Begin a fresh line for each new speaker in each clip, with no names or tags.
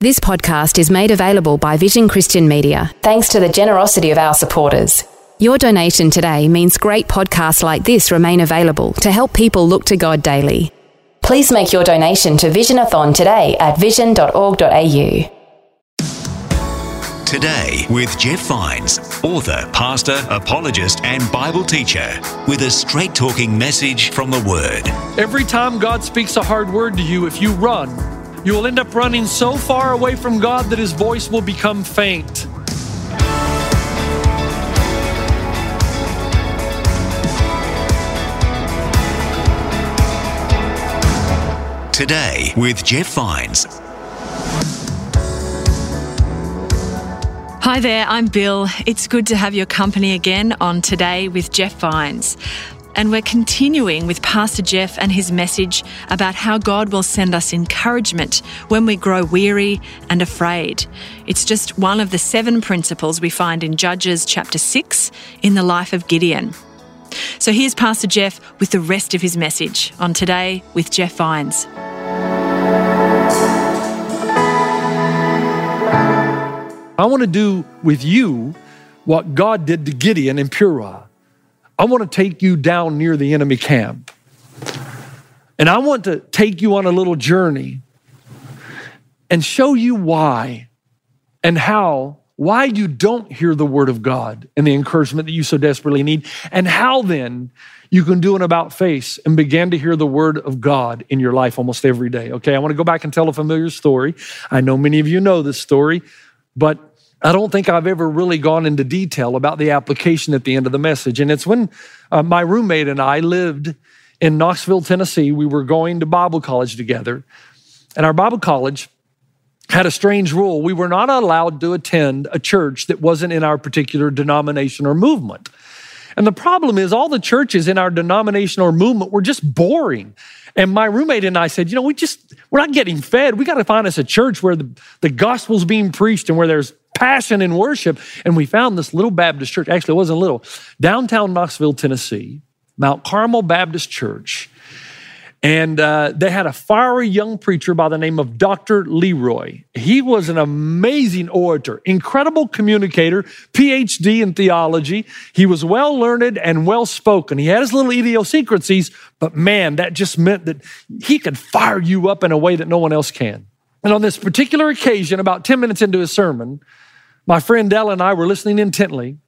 This podcast is made available by Vision Christian Media thanks to the generosity of our supporters. Your donation today means great podcasts like this remain available to help people look to God daily. Please make your donation to Visionathon today at vision.org.au.
Today with Jeff Vines, author, pastor, apologist, and Bible teacher, with a straight talking message from the Word.
Every time God speaks a hard word to you, if you run, you will end up running so far away from God that his voice will become faint.
Today with Jeff Vines.
Hi there, I'm Bill. It's good to have your company again on Today with Jeff Vines. And we're continuing with Pastor Jeff and his message about how God will send us encouragement when we grow weary and afraid. It's just one of the seven principles we find in Judges chapter 6 in the life of Gideon. So here's Pastor Jeff with the rest of his message on Today with Jeff Vines.
I want to do with you what God did to Gideon in Purah. I want to take you down near the enemy camp. And I want to take you on a little journey and show you why and how, why you don't hear the word of God and the encouragement that you so desperately need, and how then you can do an about face and begin to hear the word of God in your life almost every day. Okay, I want to go back and tell a familiar story. I know many of you know this story, but I don't think I've ever really gone into detail about the application at the end of the message. And it's when uh, my roommate and I lived in Knoxville, Tennessee. We were going to Bible college together. And our Bible college had a strange rule. We were not allowed to attend a church that wasn't in our particular denomination or movement. And the problem is, all the churches in our denomination or movement were just boring. And my roommate and I said, you know, we just, we're not getting fed. We got to find us a church where the, the gospel's being preached and where there's passion in worship. And we found this little Baptist church. Actually, it wasn't little. Downtown Knoxville, Tennessee, Mount Carmel Baptist Church. And uh, they had a fiery young preacher by the name of Dr. Leroy. He was an amazing orator, incredible communicator, PhD in theology. He was well learned and well spoken. He had his little idiosyncrasies, but man, that just meant that he could fire you up in a way that no one else can. And on this particular occasion, about 10 minutes into his sermon, my friend Dell and I were listening intently.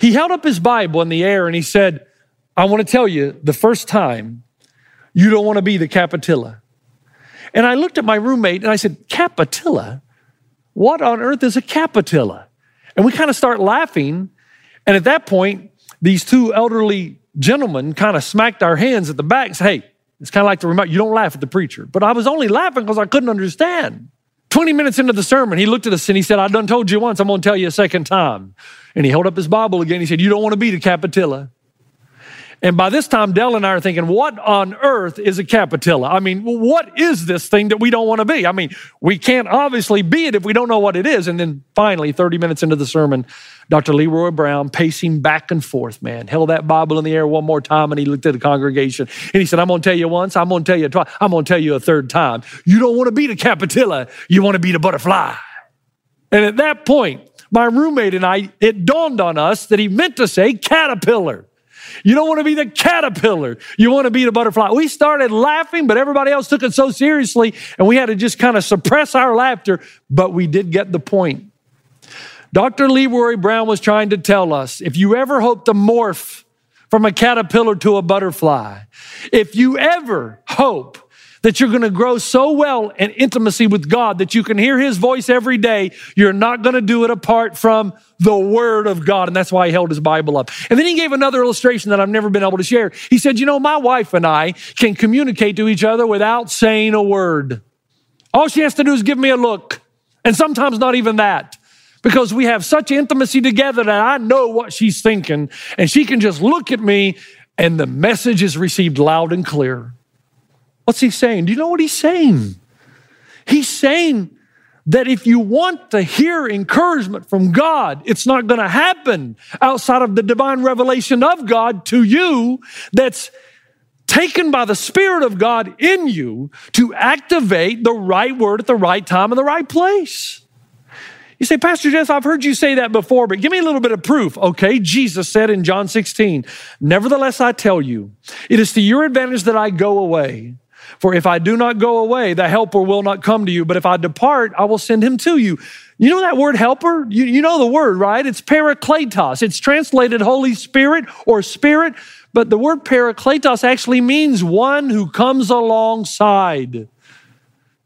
He held up his Bible in the air and he said, I want to tell you the first time you don't want to be the Capitilla. And I looked at my roommate and I said, Capitilla? What on earth is a Capitilla? And we kind of start laughing. And at that point, these two elderly gentlemen kind of smacked our hands at the back and said, Hey, it's kind of like the remote, you don't laugh at the preacher. But I was only laughing because I couldn't understand. 20 minutes into the sermon, he looked at us and he said, I done told you once, I'm to tell you a second time. And he held up his Bible again. He said, You don't want to be the Capitilla. And by this time, Dell and I are thinking, what on earth is a capitilla? I mean, what is this thing that we don't want to be? I mean, we can't obviously be it if we don't know what it is. And then finally, 30 minutes into the sermon, Dr. Leroy Brown, pacing back and forth, man, held that Bible in the air one more time and he looked at the congregation and he said, I'm going to tell you once, I'm going to tell you twice, I'm going to tell you a third time. You don't want to be the capitilla, you want to be the butterfly. And at that point, my roommate and I, it dawned on us that he meant to say caterpillar. You don't want to be the caterpillar. You want to be the butterfly. We started laughing, but everybody else took it so seriously, and we had to just kind of suppress our laughter, but we did get the point. Dr. Leroy Brown was trying to tell us if you ever hope to morph from a caterpillar to a butterfly, if you ever hope that you're going to grow so well in intimacy with God that you can hear his voice every day. You're not going to do it apart from the word of God. And that's why he held his Bible up. And then he gave another illustration that I've never been able to share. He said, you know, my wife and I can communicate to each other without saying a word. All she has to do is give me a look. And sometimes not even that. Because we have such intimacy together that I know what she's thinking, and she can just look at me, and the message is received loud and clear. What's he saying? Do you know what he's saying? He's saying that if you want to hear encouragement from God, it's not going to happen outside of the divine revelation of God to you that's taken by the Spirit of God in you to activate the right word at the right time in the right place. You say, Pastor Jeff, I've heard you say that before, but give me a little bit of proof. Okay, Jesus said in John 16, Nevertheless, I tell you, it is to your advantage that I go away. For if I do not go away, the helper will not come to you. But if I depart, I will send him to you. You know that word helper? You, you know the word, right? It's parakletos. It's translated Holy Spirit or Spirit, but the word parakletos actually means one who comes alongside.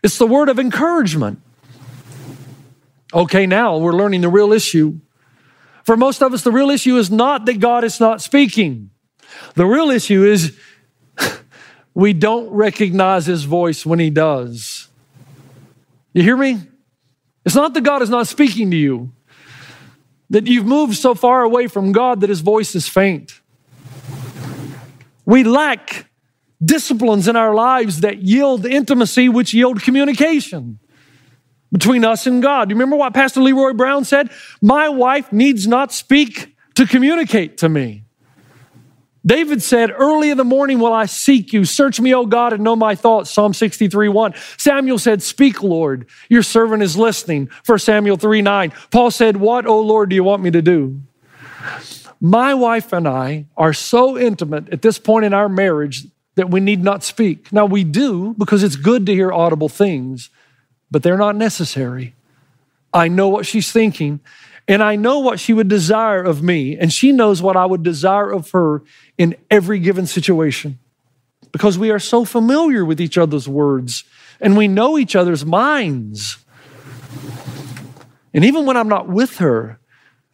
It's the word of encouragement. Okay, now we're learning the real issue. For most of us, the real issue is not that God is not speaking. The real issue is we don't recognize his voice when he does. You hear me? It's not that God is not speaking to you, that you've moved so far away from God that his voice is faint. We lack disciplines in our lives that yield intimacy, which yield communication between us and God. Do you remember what Pastor Leroy Brown said? My wife needs not speak to communicate to me. David said, Early in the morning will I seek you. Search me, O God, and know my thoughts. Psalm 63 1. Samuel said, Speak, Lord. Your servant is listening. 1 Samuel 3 9. Paul said, What, O Lord, do you want me to do? My wife and I are so intimate at this point in our marriage that we need not speak. Now, we do because it's good to hear audible things, but they're not necessary. I know what she's thinking, and I know what she would desire of me, and she knows what I would desire of her in every given situation because we are so familiar with each other's words and we know each other's minds. And even when I'm not with her,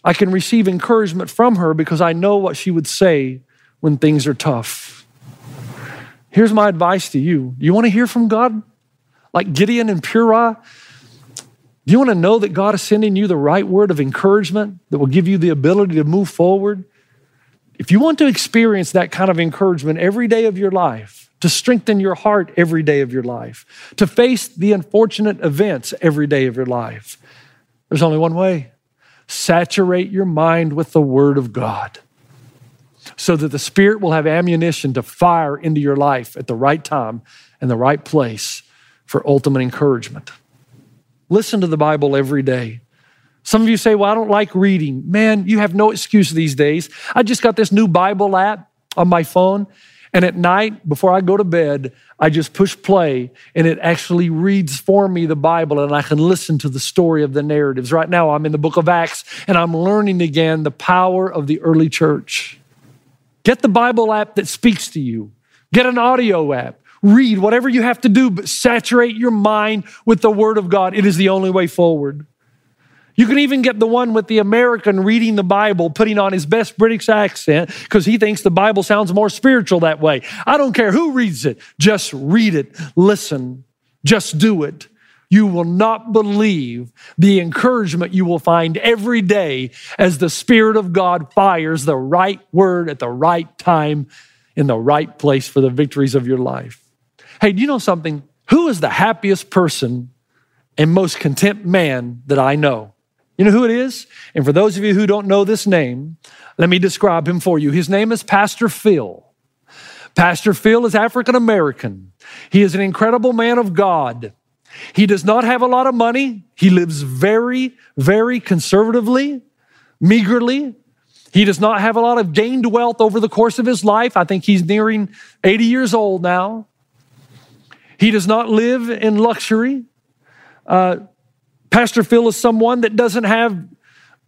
I can receive encouragement from her because I know what she would say when things are tough. Here's my advice to you. You want to hear from God? Like Gideon and Purah? Do you want to know that God is sending you the right word of encouragement that will give you the ability to move forward? If you want to experience that kind of encouragement every day of your life, to strengthen your heart every day of your life, to face the unfortunate events every day of your life, there's only one way saturate your mind with the Word of God so that the Spirit will have ammunition to fire into your life at the right time and the right place for ultimate encouragement. Listen to the Bible every day. Some of you say, Well, I don't like reading. Man, you have no excuse these days. I just got this new Bible app on my phone. And at night, before I go to bed, I just push play and it actually reads for me the Bible and I can listen to the story of the narratives. Right now, I'm in the book of Acts and I'm learning again the power of the early church. Get the Bible app that speaks to you, get an audio app. Read whatever you have to do, but saturate your mind with the Word of God. It is the only way forward. You can even get the one with the American reading the Bible, putting on his best British accent because he thinks the Bible sounds more spiritual that way. I don't care who reads it, just read it, listen, just do it. You will not believe the encouragement you will find every day as the Spirit of God fires the right word at the right time in the right place for the victories of your life. Hey, do you know something? Who is the happiest person and most content man that I know? You know who it is? And for those of you who don't know this name, let me describe him for you. His name is Pastor Phil. Pastor Phil is African American. He is an incredible man of God. He does not have a lot of money. He lives very, very conservatively, meagerly. He does not have a lot of gained wealth over the course of his life. I think he's nearing 80 years old now. He does not live in luxury. Uh, Pastor Phil is someone that doesn't have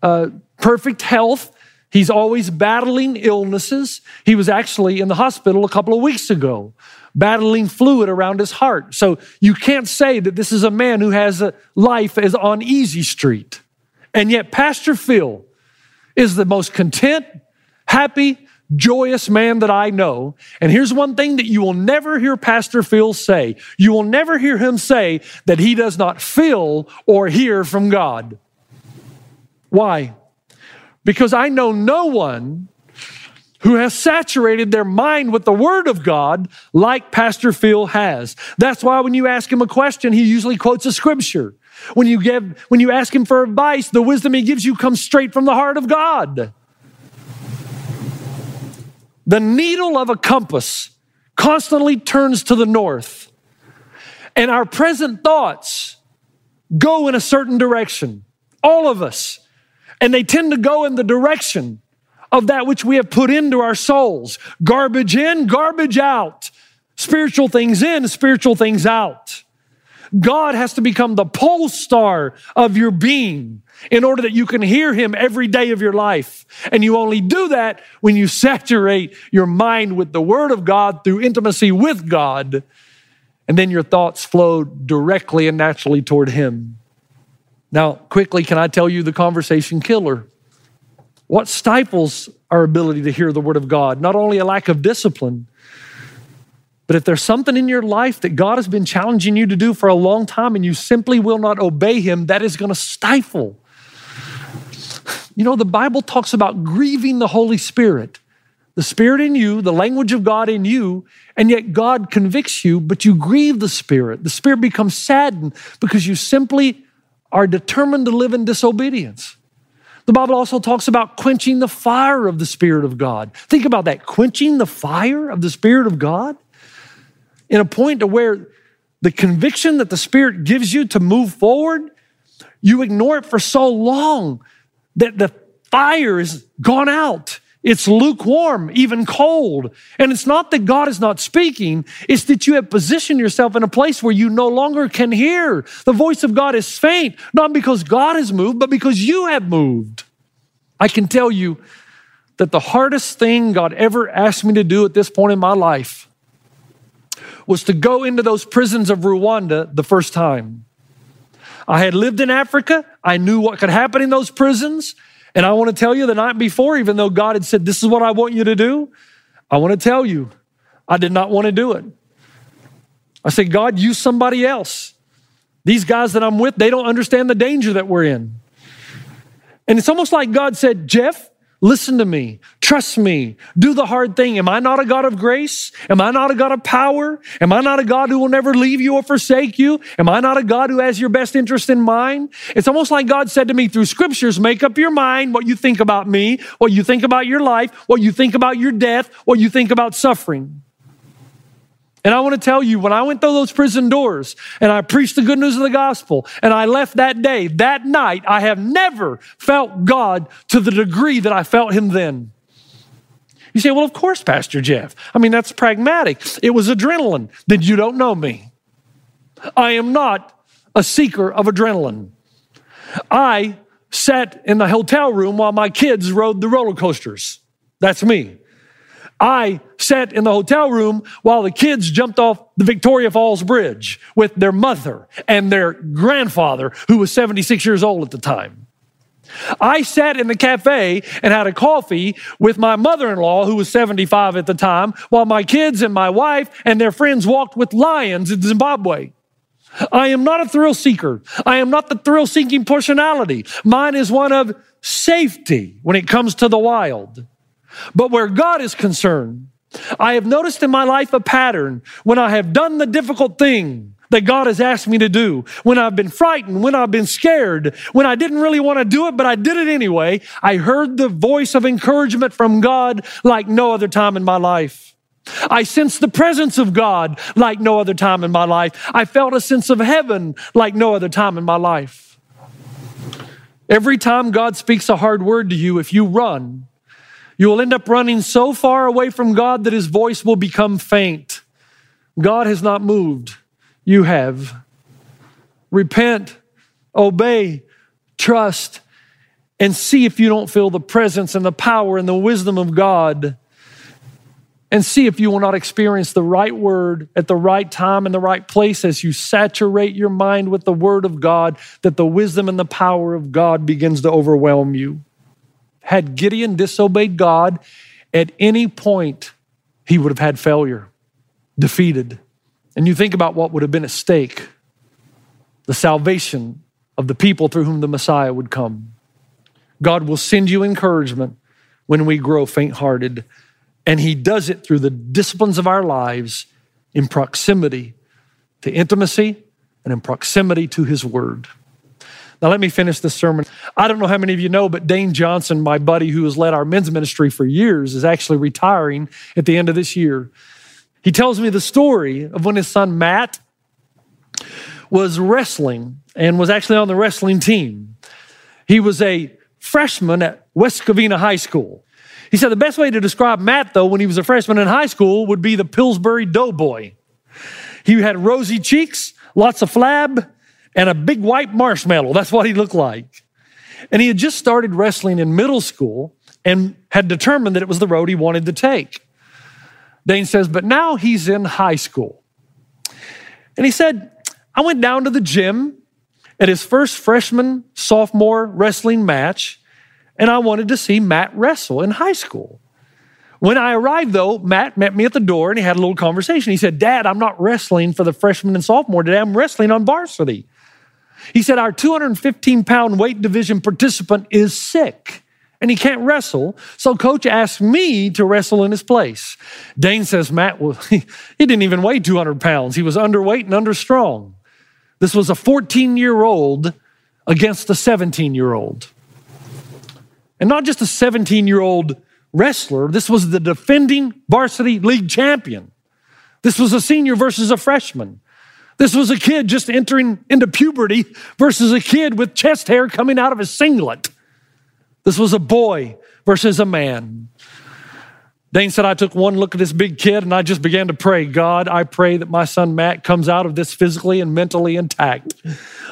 uh, perfect health. He's always battling illnesses. He was actually in the hospital a couple of weeks ago, battling fluid around his heart. So you can't say that this is a man who has a life as on easy street. And yet, Pastor Phil is the most content, happy, joyous man that I know. And here's one thing that you will never hear Pastor Phil say you will never hear him say that he does not feel or hear from God. Why? Because I know no one who has saturated their mind with the Word of God like Pastor Phil has. That's why when you ask him a question, he usually quotes a scripture. When you give, when you ask him for advice, the wisdom he gives you comes straight from the heart of God. The needle of a compass constantly turns to the north, and our present thoughts go in a certain direction. All of us. And they tend to go in the direction of that which we have put into our souls. Garbage in, garbage out. Spiritual things in, spiritual things out. God has to become the pole star of your being in order that you can hear him every day of your life. And you only do that when you saturate your mind with the word of God through intimacy with God. And then your thoughts flow directly and naturally toward him. Now, quickly, can I tell you the conversation killer? What stifles our ability to hear the word of God? Not only a lack of discipline, but if there's something in your life that God has been challenging you to do for a long time and you simply will not obey Him, that is going to stifle. You know, the Bible talks about grieving the Holy Spirit, the Spirit in you, the language of God in you, and yet God convicts you, but you grieve the Spirit. The Spirit becomes saddened because you simply are determined to live in disobedience. The Bible also talks about quenching the fire of the Spirit of God. Think about that quenching the fire of the Spirit of God in a point to where the conviction that the Spirit gives you to move forward, you ignore it for so long that the fire is gone out. It's lukewarm, even cold. And it's not that God is not speaking, it's that you have positioned yourself in a place where you no longer can hear. The voice of God is faint, not because God has moved, but because you have moved. I can tell you that the hardest thing God ever asked me to do at this point in my life was to go into those prisons of Rwanda the first time. I had lived in Africa, I knew what could happen in those prisons. And I want to tell you the night before, even though God had said, This is what I want you to do, I want to tell you, I did not want to do it. I said, God, use somebody else. These guys that I'm with, they don't understand the danger that we're in. And it's almost like God said, Jeff, Listen to me. Trust me. Do the hard thing. Am I not a God of grace? Am I not a God of power? Am I not a God who will never leave you or forsake you? Am I not a God who has your best interest in mind? It's almost like God said to me through scriptures make up your mind what you think about me, what you think about your life, what you think about your death, what you think about suffering. And I want to tell you, when I went through those prison doors and I preached the good news of the gospel and I left that day, that night, I have never felt God to the degree that I felt Him then. You say, well, of course, Pastor Jeff. I mean, that's pragmatic. It was adrenaline. Then you don't know me. I am not a seeker of adrenaline. I sat in the hotel room while my kids rode the roller coasters. That's me. I sat in the hotel room while the kids jumped off the Victoria Falls Bridge with their mother and their grandfather, who was 76 years old at the time. I sat in the cafe and had a coffee with my mother in law, who was 75 at the time, while my kids and my wife and their friends walked with lions in Zimbabwe. I am not a thrill seeker. I am not the thrill seeking personality. Mine is one of safety when it comes to the wild. But where God is concerned, I have noticed in my life a pattern when I have done the difficult thing that God has asked me to do, when I've been frightened, when I've been scared, when I didn't really want to do it, but I did it anyway, I heard the voice of encouragement from God like no other time in my life. I sensed the presence of God like no other time in my life. I felt a sense of heaven like no other time in my life. Every time God speaks a hard word to you, if you run, you will end up running so far away from God that his voice will become faint. God has not moved. You have. Repent, obey, trust, and see if you don't feel the presence and the power and the wisdom of God. And see if you will not experience the right word at the right time and the right place as you saturate your mind with the word of God, that the wisdom and the power of God begins to overwhelm you. Had Gideon disobeyed God, at any point, he would have had failure, defeated. And you think about what would have been at stake the salvation of the people through whom the Messiah would come. God will send you encouragement when we grow faint hearted. And He does it through the disciplines of our lives in proximity to intimacy and in proximity to His Word. Now, let me finish this sermon. I don't know how many of you know, but Dane Johnson, my buddy who has led our men's ministry for years, is actually retiring at the end of this year. He tells me the story of when his son Matt was wrestling and was actually on the wrestling team. He was a freshman at West Covina High School. He said the best way to describe Matt, though, when he was a freshman in high school, would be the Pillsbury Doughboy. He had rosy cheeks, lots of flab, and a big white marshmallow. That's what he looked like. And he had just started wrestling in middle school and had determined that it was the road he wanted to take. Dane says, but now he's in high school. And he said, I went down to the gym at his first freshman sophomore wrestling match, and I wanted to see Matt wrestle in high school. When I arrived, though, Matt met me at the door and he had a little conversation. He said, Dad, I'm not wrestling for the freshman and sophomore today. I'm wrestling on varsity. He said, Our 215 pound weight division participant is sick and he can't wrestle. So coach asked me to wrestle in his place. Dane says, Matt, he, he didn't even weigh 200 pounds. He was underweight and understrong. This was a 14 year old against a 17 year old. And not just a 17 year old wrestler, this was the defending varsity league champion. This was a senior versus a freshman. This was a kid just entering into puberty versus a kid with chest hair coming out of his singlet. This was a boy versus a man. Dane said, I took one look at this big kid and I just began to pray, God, I pray that my son Matt comes out of this physically and mentally intact.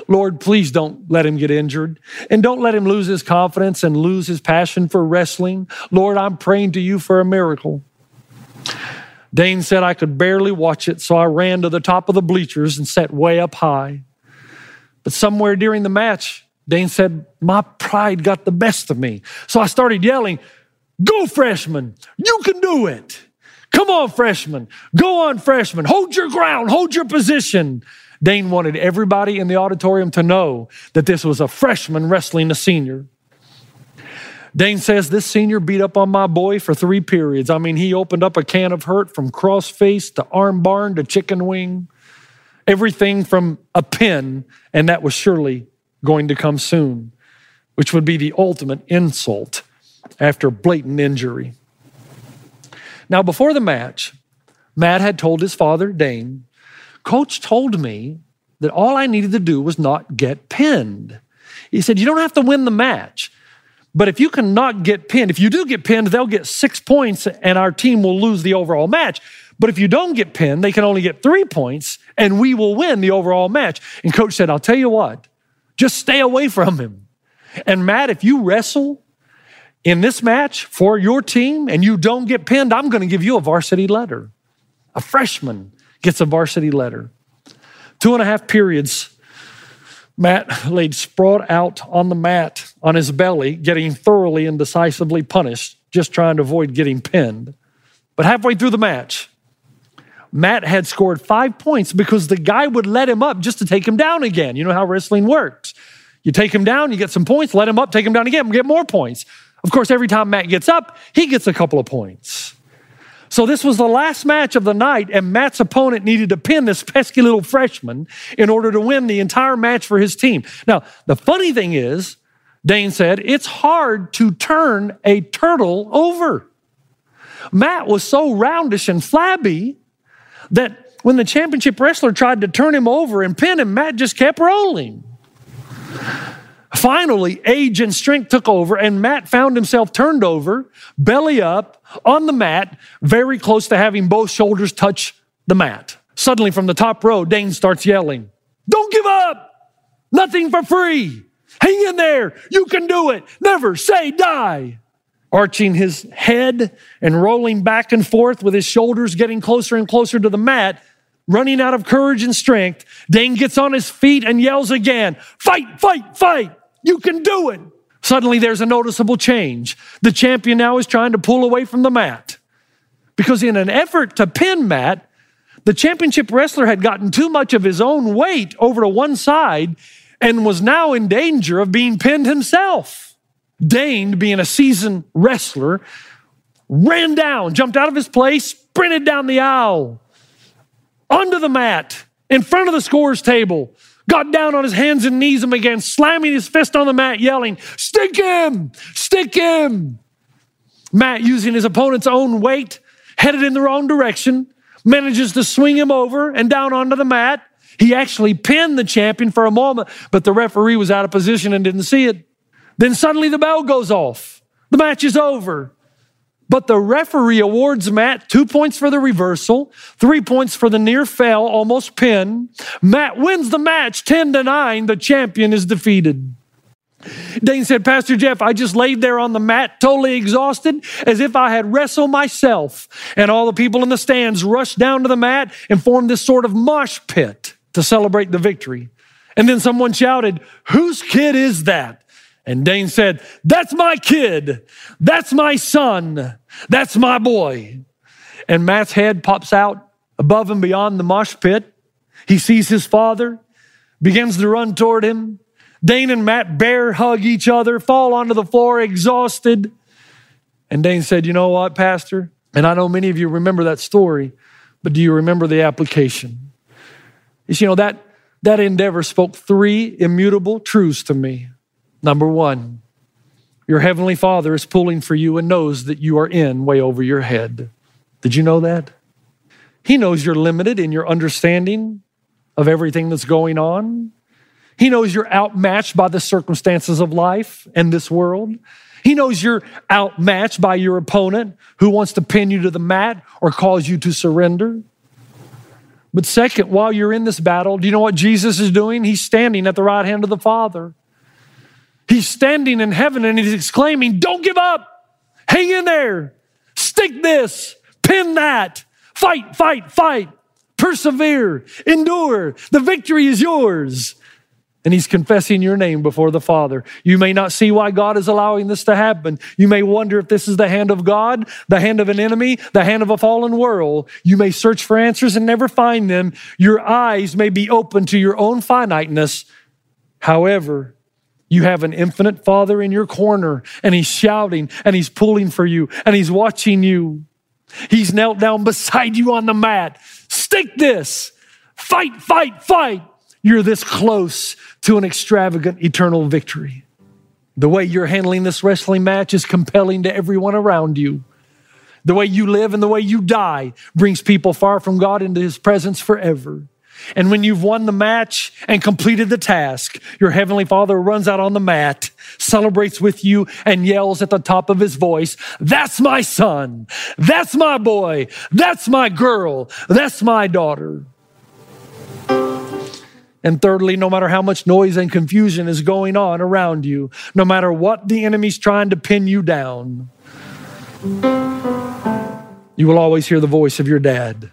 Lord, please don't let him get injured and don't let him lose his confidence and lose his passion for wrestling. Lord, I'm praying to you for a miracle. Dane said I could barely watch it, so I ran to the top of the bleachers and sat way up high. But somewhere during the match, Dane said, My pride got the best of me. So I started yelling, Go, freshman, you can do it. Come on, freshman. Go on, freshman. Hold your ground, hold your position. Dane wanted everybody in the auditorium to know that this was a freshman wrestling a senior. Dane says this senior beat up on my boy for three periods. I mean, he opened up a can of hurt from cross face to arm barn to chicken wing, everything from a pin, and that was surely going to come soon, which would be the ultimate insult after blatant injury. Now, before the match, Matt had told his father, Dane, Coach told me that all I needed to do was not get pinned. He said, You don't have to win the match. But if you cannot get pinned, if you do get pinned, they'll get six points and our team will lose the overall match. But if you don't get pinned, they can only get three points and we will win the overall match. And coach said, I'll tell you what, just stay away from him. And Matt, if you wrestle in this match for your team and you don't get pinned, I'm going to give you a varsity letter. A freshman gets a varsity letter. Two and a half periods Matt laid sprawled out on the mat on his belly, getting thoroughly and decisively punished, just trying to avoid getting pinned. But halfway through the match, Matt had scored five points because the guy would let him up just to take him down again. You know how wrestling works. You take him down, you get some points, let him up, take him down again, get more points. Of course, every time Matt gets up, he gets a couple of points. So this was the last match of the night, and Matt's opponent needed to pin this pesky little freshman in order to win the entire match for his team. Now, the funny thing is, Dane said, it's hard to turn a turtle over. Matt was so roundish and flabby that when the championship wrestler tried to turn him over and pin him, Matt just kept rolling. Finally, age and strength took over, and Matt found himself turned over, belly up, on the mat, very close to having both shoulders touch the mat. Suddenly, from the top row, Dane starts yelling, Don't give up! Nothing for free! Hang in there! You can do it! Never say die! Arching his head and rolling back and forth with his shoulders getting closer and closer to the mat, running out of courage and strength, Dane gets on his feet and yells again, Fight, fight, fight! You can do it. Suddenly there's a noticeable change. The champion now is trying to pull away from the mat. Because in an effort to pin Matt, the championship wrestler had gotten too much of his own weight over to one side and was now in danger of being pinned himself. Dane, being a seasoned wrestler, ran down, jumped out of his place, sprinted down the aisle, under the mat, in front of the scores table, got down on his hands and knees and began slamming his fist on the mat, yelling, Stick him! Stick him! Matt, using his opponent's own weight, headed in the wrong direction, manages to swing him over and down onto the mat. He actually pinned the champion for a moment, but the referee was out of position and didn't see it. Then suddenly the bell goes off. The match is over. But the referee awards Matt two points for the reversal, three points for the near fall, almost pin. Matt wins the match 10 to 9. The champion is defeated. Dane said, Pastor Jeff, I just laid there on the mat, totally exhausted, as if I had wrestled myself. And all the people in the stands rushed down to the mat and formed this sort of mosh pit to celebrate the victory. And then someone shouted, Whose kid is that? And Dane said, That's my kid. That's my son. That's my boy. And Matt's head pops out above and beyond the mosh pit. He sees his father, begins to run toward him. Dane and Matt bear hug each other, fall onto the floor exhausted. And Dane said, You know what, Pastor? And I know many of you remember that story, but do you remember the application? You know, that, that endeavor spoke three immutable truths to me. Number one, your heavenly Father is pulling for you and knows that you are in way over your head. Did you know that? He knows you're limited in your understanding of everything that's going on. He knows you're outmatched by the circumstances of life and this world. He knows you're outmatched by your opponent who wants to pin you to the mat or cause you to surrender. But second, while you're in this battle, do you know what Jesus is doing? He's standing at the right hand of the Father. He's standing in heaven and he's exclaiming, Don't give up. Hang in there. Stick this. Pin that. Fight, fight, fight. Persevere. Endure. The victory is yours and he's confessing your name before the Father. You may not see why God is allowing this to happen. You may wonder if this is the hand of God, the hand of an enemy, the hand of a fallen world. You may search for answers and never find them. Your eyes may be open to your own finiteness. However, you have an infinite Father in your corner, and He's shouting, and He's pulling for you, and He's watching you. He's knelt down beside you on the mat. Stick this. Fight, fight, fight. You're this close to an extravagant eternal victory. The way you're handling this wrestling match is compelling to everyone around you. The way you live and the way you die brings people far from God into His presence forever. And when you've won the match and completed the task, your Heavenly Father runs out on the mat, celebrates with you, and yells at the top of his voice, That's my son. That's my boy. That's my girl. That's my daughter. And thirdly, no matter how much noise and confusion is going on around you, no matter what the enemy's trying to pin you down, you will always hear the voice of your dad.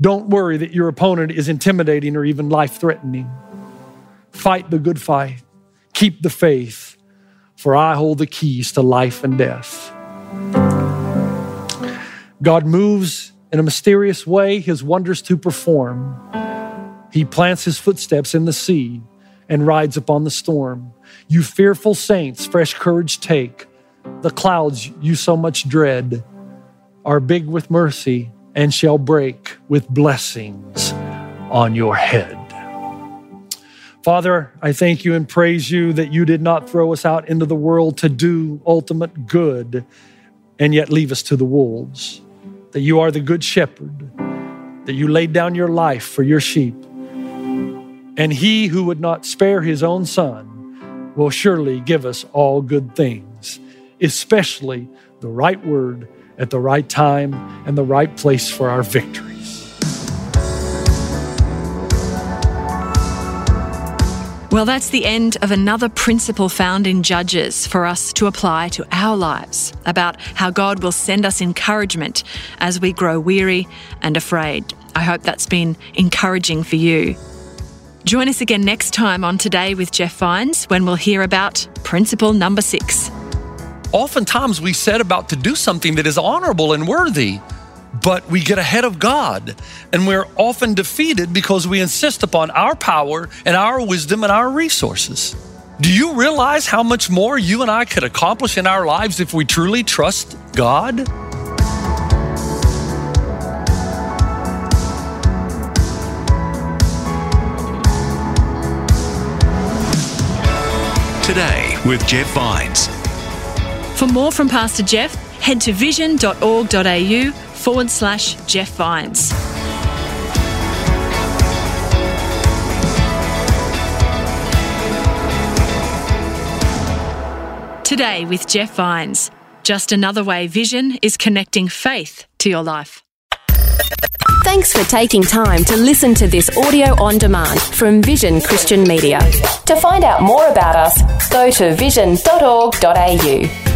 Don't worry that your opponent is intimidating or even life threatening. Fight the good fight, keep the faith, for I hold the keys to life and death. God moves in a mysterious way, his wonders to perform. He plants his footsteps in the sea and rides upon the storm. You fearful saints, fresh courage take. The clouds you so much dread are big with mercy and shall break with blessings on your head. Father, I thank you and praise you that you did not throw us out into the world to do ultimate good and yet leave us to the wolves. That you are the good shepherd, that you laid down your life for your sheep and he who would not spare his own son will surely give us all good things, especially the right word at the right time and the right place for our victories.
Well, that's the end of another principle found in Judges for us to apply to our lives about how God will send us encouragement as we grow weary and afraid. I hope that's been encouraging for you. Join us again next time on Today with Jeff Vines when we'll hear about principle number six.
Oftentimes we set about to do something that is honorable and worthy, but we get ahead of God and we're often defeated because we insist upon our power and our wisdom and our resources. Do you realize how much more you and I could accomplish in our lives if we truly trust God?
Today with Jeff Vines.
For more from Pastor Jeff, head to vision.org.au forward slash Jeff Vines. Today with Jeff Vines. Just another way Vision is connecting faith to your life.
Thanks for taking time to listen to this audio on demand from Vision Christian Media. To find out more about us, go to vision.org.au.